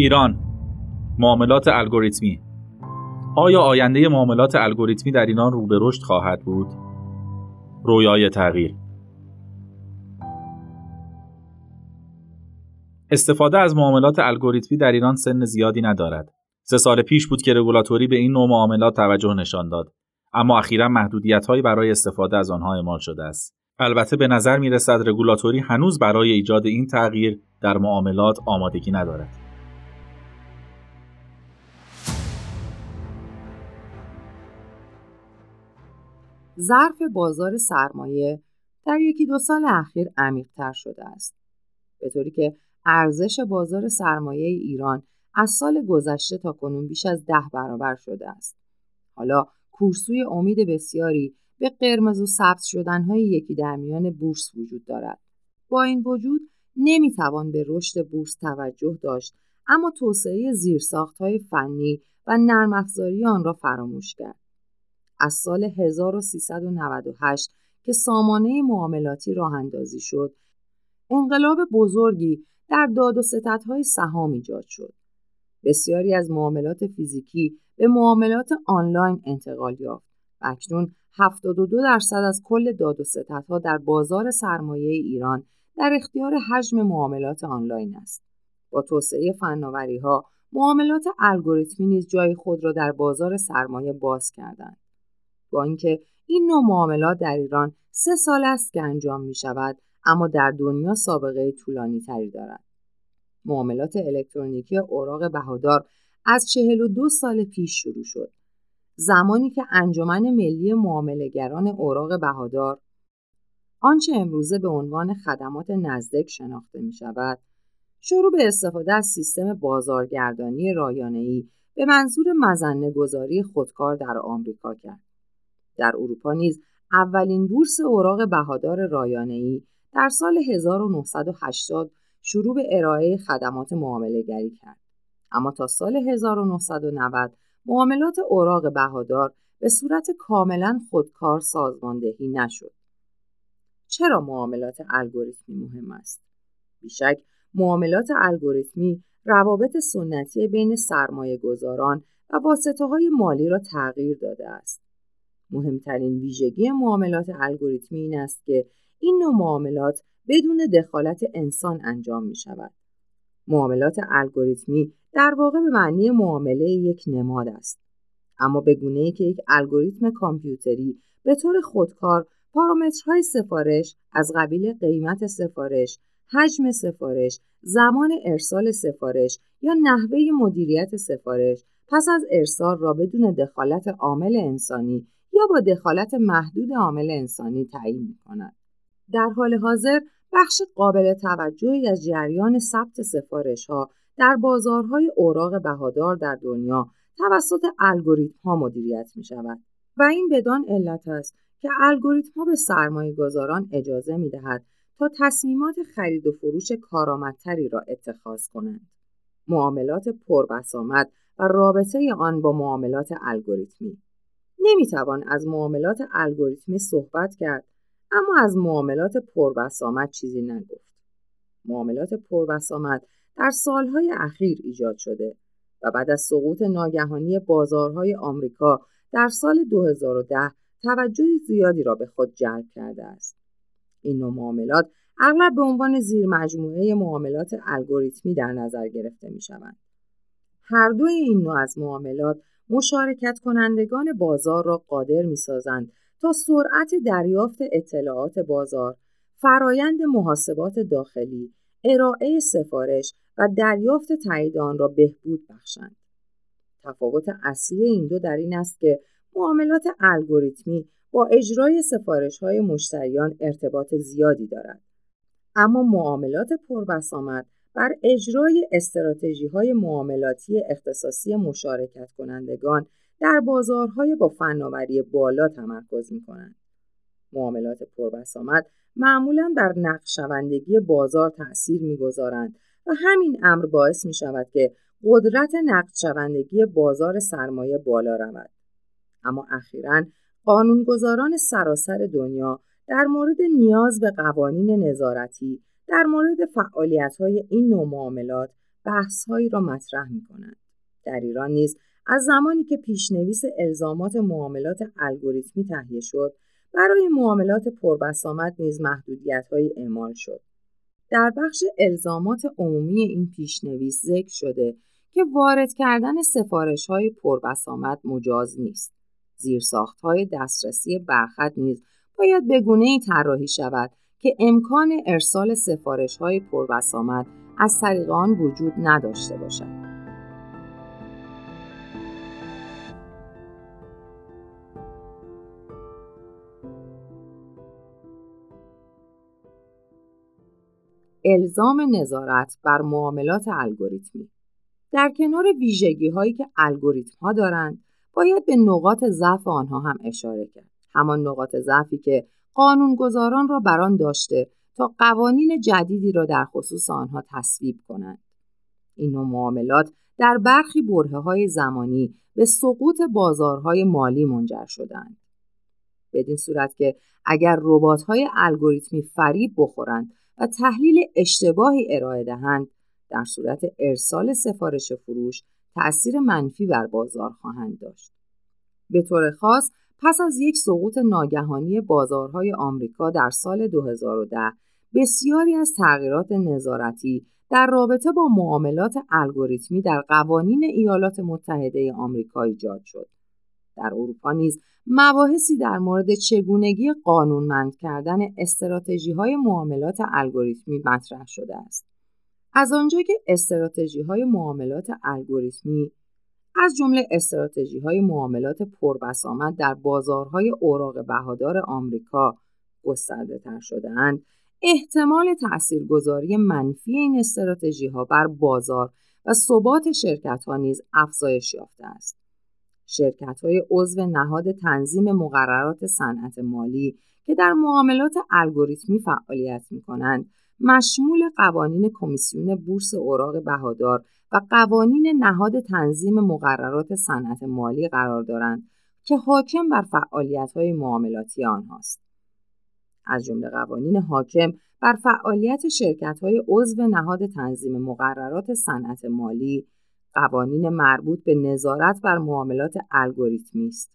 ایران معاملات الگوریتمی آیا آینده معاملات الگوریتمی در ایران رو به رشد خواهد بود؟ رویای تغییر استفاده از معاملات الگوریتمی در ایران سن زیادی ندارد. سه سال پیش بود که رگولاتوری به این نوع معاملات توجه نشان داد. اما اخیرا محدودیت برای استفاده از آنها اعمال شده است. البته به نظر می رسد رگولاتوری هنوز برای ایجاد این تغییر در معاملات آمادگی ندارد. ظرف بازار سرمایه در یکی دو سال اخیر عمیقتر شده است. به طوری که ارزش بازار سرمایه ایران از سال گذشته تا کنون بیش از ده برابر شده است. حالا کورسوی امید بسیاری به قرمز و سبز شدنهای یکی در میان بورس وجود دارد. با این وجود نمی‌توان به رشد بورس توجه داشت اما توسعه زیرساختهای فنی و نرم افزاری آن را فراموش کرد. از سال 1398 که سامانه معاملاتی راه اندازی شد، انقلاب بزرگی در داد و ستدهای سهام ایجاد شد. بسیاری از معاملات فیزیکی به معاملات آنلاین انتقال یافت و اکنون 72 درصد از کل داد و ستدها در بازار سرمایه ایران در اختیار حجم معاملات آنلاین است. با توسعه فناوری ها معاملات الگوریتمی نیز جای خود را در بازار سرمایه باز کردند. با اینکه این نوع معاملات در ایران سه سال است که انجام می شود اما در دنیا سابقه طولانی تری دارد. معاملات الکترونیکی اوراق بهادار از 42 سال پیش شروع شد. زمانی که انجمن ملی معاملهگران اوراق بهادار آنچه امروزه به عنوان خدمات نزدک شناخته می شود، شروع به استفاده از سیستم بازارگردانی رایانه‌ای به منظور مزنه گذاری خودکار در آمریکا کرد. در اروپا نیز اولین بورس اوراق بهادار رایانه‌ای در سال 1980 شروع به ارائه خدمات معاملهگری کرد. اما تا سال 1990 معاملات اوراق بهادار به صورت کاملا خودکار سازماندهی نشد. چرا معاملات الگوریتمی مهم است؟ بیشک معاملات الگوریتمی روابط سنتی بین سرمایه گذاران و واسطه های مالی را تغییر داده است. مهمترین ویژگی معاملات الگوریتمی این است که این نوع معاملات بدون دخالت انسان انجام می شود. معاملات الگوریتمی در واقع به معنی معامله یک نماد است. اما به گونه ای که یک الگوریتم کامپیوتری به طور خودکار پارامترهای سفارش از قبیل قیمت سفارش، حجم سفارش، زمان ارسال سفارش یا نحوه مدیریت سفارش پس از ارسال را بدون دخالت عامل انسانی یا با دخالت محدود عامل انسانی تعیین می کند. در حال حاضر بخش قابل توجهی از جریان ثبت سفارش ها در بازارهای اوراق بهادار در دنیا توسط الگوریتم ها مدیریت می شود و این بدان علت است که الگوریتم ها به سرمایه گذاران اجازه می دهد تا تصمیمات خرید و فروش کارآمدتری را اتخاذ کنند. معاملات پربسامد و رابطه آن با معاملات الگوریتمی نمی‌توان از معاملات الگوریتمی صحبت کرد اما از معاملات پربسامد چیزی نگفت. معاملات پربسامد در سالهای اخیر ایجاد شده و بعد از سقوط ناگهانی بازارهای آمریکا در سال 2010 توجه زیادی را به خود جلب کرده است. این نوع معاملات اغلب به عنوان زیر مجموعه معاملات الگوریتمی در نظر گرفته می شوند. هر دوی این نوع از معاملات مشارکت کنندگان بازار را قادر می سازند تا سرعت دریافت اطلاعات بازار، فرایند محاسبات داخلی، ارائه سفارش و دریافت تایید آن را بهبود بخشند. تفاوت اصلی این دو در این است که معاملات الگوریتمی با اجرای سفارش های مشتریان ارتباط زیادی دارد. اما معاملات پربسامد بر اجرای استراتژی های معاملاتی اختصاصی مشارکت کنندگان در بازارهای با فناوری بالا تمرکز می کنند. معاملات پربسامد معمولا بر نقشوندگی بازار تأثیر می‌گذارند و همین امر باعث می شود که قدرت نقدشوندگی بازار سرمایه بالا رود. اما اخیرا قانونگذاران سراسر دنیا در مورد نیاز به قوانین نظارتی در مورد فعالیت های این نوع معاملات بحثهایی را مطرح می کنند. در ایران نیز از زمانی که پیشنویس الزامات معاملات الگوریتمی تهیه شد برای معاملات پربسامد نیز محدودیتهایی اعمال شد در بخش الزامات عمومی این پیشنویس ذکر شده که وارد کردن سفارش های پربسامد مجاز نیست. زیرساخت های دسترسی برخط نیز باید به گونه ای طراحی شود که امکان ارسال سفارش های پربسامد از طریق آن وجود نداشته باشد. الزام نظارت بر معاملات الگوریتمی در کنار ویژگی هایی که الگوریتم ها دارند باید به نقاط ضعف آنها هم اشاره کرد همان نقاط ضعفی که قانونگذاران را بر آن داشته تا قوانین جدیدی را در خصوص آنها تصویب کنند این نوع معاملات در برخی بره های زمانی به سقوط بازارهای مالی منجر شدند بدین صورت که اگر ربات های الگوریتمی فریب بخورند و تحلیل اشتباهی ارائه دهند در صورت ارسال سفارش فروش تأثیر منفی بر بازار خواهند داشت. به طور خاص پس از یک سقوط ناگهانی بازارهای آمریکا در سال 2010 بسیاری از تغییرات نظارتی در رابطه با معاملات الگوریتمی در قوانین ایالات متحده آمریکا ایجاد شد. در اروپا نیز مباحثی در مورد چگونگی قانونمند کردن استراتژی های معاملات الگوریتمی مطرح شده است. از آنجا که استراتژی های معاملات الگوریتمی از جمله استراتژی های معاملات پربسامد در بازارهای اوراق بهادار آمریکا گسترده تر شدهاند احتمال تاثیرگذاری منفی این استراتژی ها بر بازار و ثبات شرکت ها نیز افزایش یافته است. شرکت های عضو نهاد تنظیم مقررات صنعت مالی که در معاملات الگوریتمی فعالیت می کنند مشمول قوانین کمیسیون بورس اوراق بهادار و قوانین نهاد تنظیم مقررات صنعت مالی قرار دارند که حاکم بر فعالیت‌های معاملاتی آنهاست. از جمله قوانین حاکم بر فعالیت شرکت‌های عضو نهاد تنظیم مقررات صنعت مالی، قوانین مربوط به نظارت بر معاملات الگوریتمی است.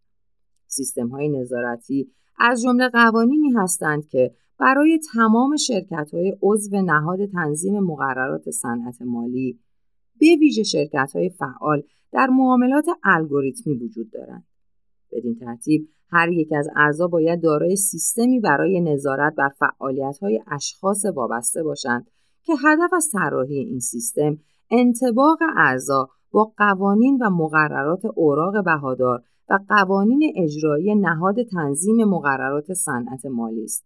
سیستم‌های نظارتی از جمله قوانینی هستند که برای تمام شرکت های عضو نهاد تنظیم مقررات صنعت مالی به ویژه شرکت های فعال در معاملات الگوریتمی وجود دارند. بدین ترتیب هر یک از اعضا باید دارای سیستمی برای نظارت بر فعالیت های اشخاص وابسته باشند که هدف از طراحی این سیستم انتباق اعضا با قوانین و مقررات اوراق بهادار و قوانین اجرایی نهاد تنظیم مقررات صنعت مالی است.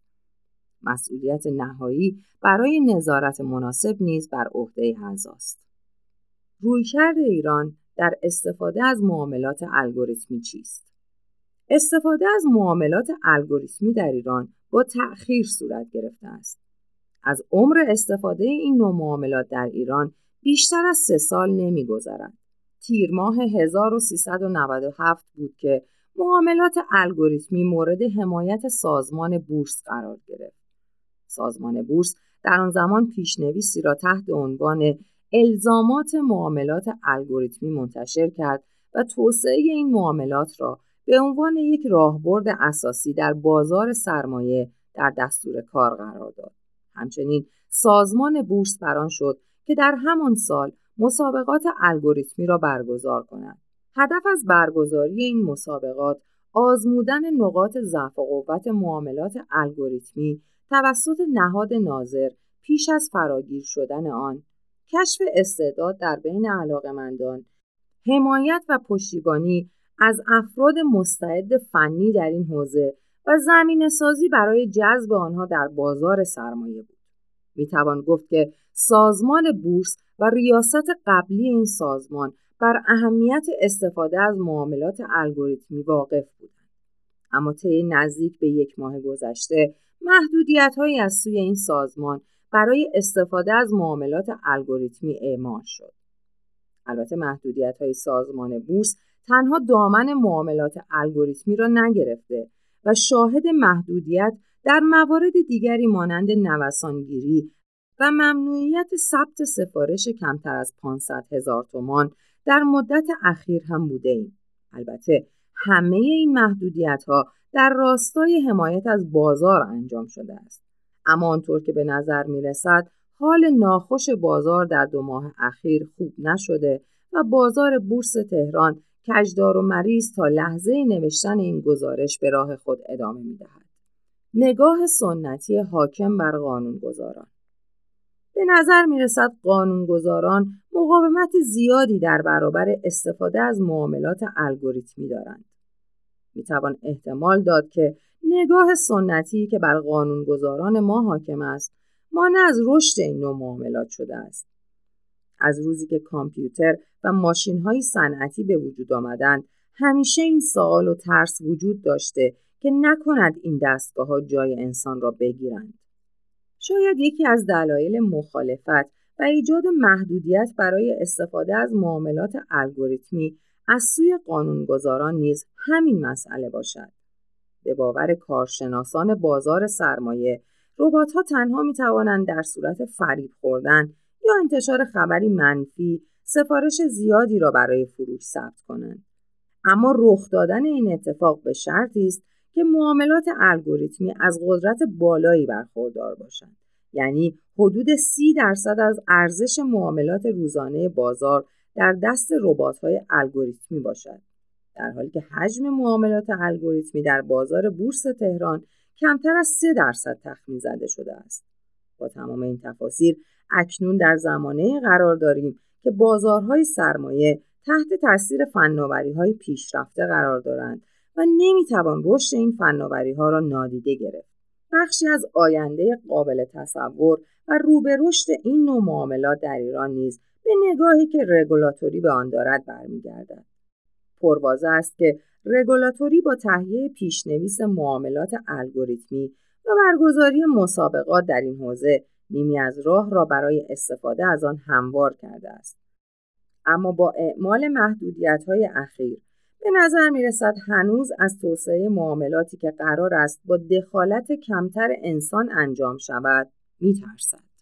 مسئولیت نهایی برای نظارت مناسب نیز بر عهده اعضاست. رویکرد ایران در استفاده از معاملات الگوریتمی چیست؟ استفاده از معاملات الگوریتمی در ایران با تأخیر صورت گرفته است. از عمر استفاده این نوع معاملات در ایران بیشتر از سه سال نمیگذرد. تیر ماه 1397 بود که معاملات الگوریتمی مورد حمایت سازمان بورس قرار گرفت. سازمان بورس در آن زمان پیشنویسی را تحت عنوان الزامات معاملات الگوریتمی منتشر کرد و توسعه این معاملات را به عنوان یک راهبرد اساسی در بازار سرمایه در دستور کار قرار داد. همچنین سازمان بورس بران شد که در همان سال مسابقات الگوریتمی را برگزار کند. هدف از برگزاری این مسابقات آزمودن نقاط ضعف و قوت معاملات الگوریتمی توسط نهاد ناظر پیش از فراگیر شدن آن کشف استعداد در بین علاقمندان حمایت و پشتیبانی از افراد مستعد فنی در این حوزه و زمین سازی برای جذب آنها در بازار سرمایه بود. می توان گفت که سازمان بورس و ریاست قبلی این سازمان بر اهمیت استفاده از معاملات الگوریتمی واقف بودند. اما طی نزدیک به یک ماه گذشته محدودیت هایی از سوی این سازمان برای استفاده از معاملات الگوریتمی اعمال شد. البته محدودیت های سازمان بورس تنها دامن معاملات الگوریتمی را نگرفته و شاهد محدودیت در موارد دیگری مانند نوسانگیری و ممنوعیت ثبت سفارش کمتر از 500 هزار تومان در مدت اخیر هم بوده ایم. البته همه این محدودیت ها در راستای حمایت از بازار انجام شده است. اما آنطور که به نظر می رسد حال ناخوش بازار در دو ماه اخیر خوب نشده و بازار بورس تهران کجدار و مریض تا لحظه نوشتن این گزارش به راه خود ادامه می دهد. نگاه سنتی حاکم بر قانونگذاران به نظر می رسد قانونگذاران مقاومت زیادی در برابر استفاده از معاملات الگوریتمی دارند. می توان احتمال داد که نگاه سنتی که بر قانونگذاران ما حاکم است مانع از رشد این نوع معاملات شده است. از روزی که کامپیوتر و ماشین های صنعتی به وجود آمدند همیشه این سوال و ترس وجود داشته که نکند این دستگاه ها جای انسان را بگیرند. شاید یکی از دلایل مخالفت و ایجاد محدودیت برای استفاده از معاملات الگوریتمی از سوی قانونگذاران نیز همین مسئله باشد. به باور کارشناسان بازار سرمایه، ها تنها می توانند در صورت فریب خوردن یا انتشار خبری منفی سفارش زیادی را برای فروش ثبت کنند. اما رخ دادن این اتفاق به شرطی است که معاملات الگوریتمی از قدرت بالایی برخوردار باشند. یعنی حدود سی درصد از ارزش معاملات روزانه بازار در دست های الگوریتمی باشد. در حالی که حجم معاملات الگوریتمی در بازار بورس تهران کمتر از 3 درصد تخمین زده شده است. با تمام این تفاصیل اکنون در زمانه قرار داریم که بازارهای سرمایه تحت تاثیر فناوری های پیشرفته قرار دارند و نمی‌توان رشد این فناوری ها را نادیده گرفت. بخشی از آینده قابل تصور و رو به رشد این نوع معاملات در ایران نیز به نگاهی که رگولاتوری به آن دارد برمیگردد. پروازه است که رگولاتوری با تهیه پیشنویس معاملات الگوریتمی و برگزاری مسابقات در این حوزه نیمی از راه را برای استفاده از آن هموار کرده است. اما با اعمال محدودیت های اخیر به نظر می رسد هنوز از توسعه معاملاتی که قرار است با دخالت کمتر انسان انجام شود می ترسد.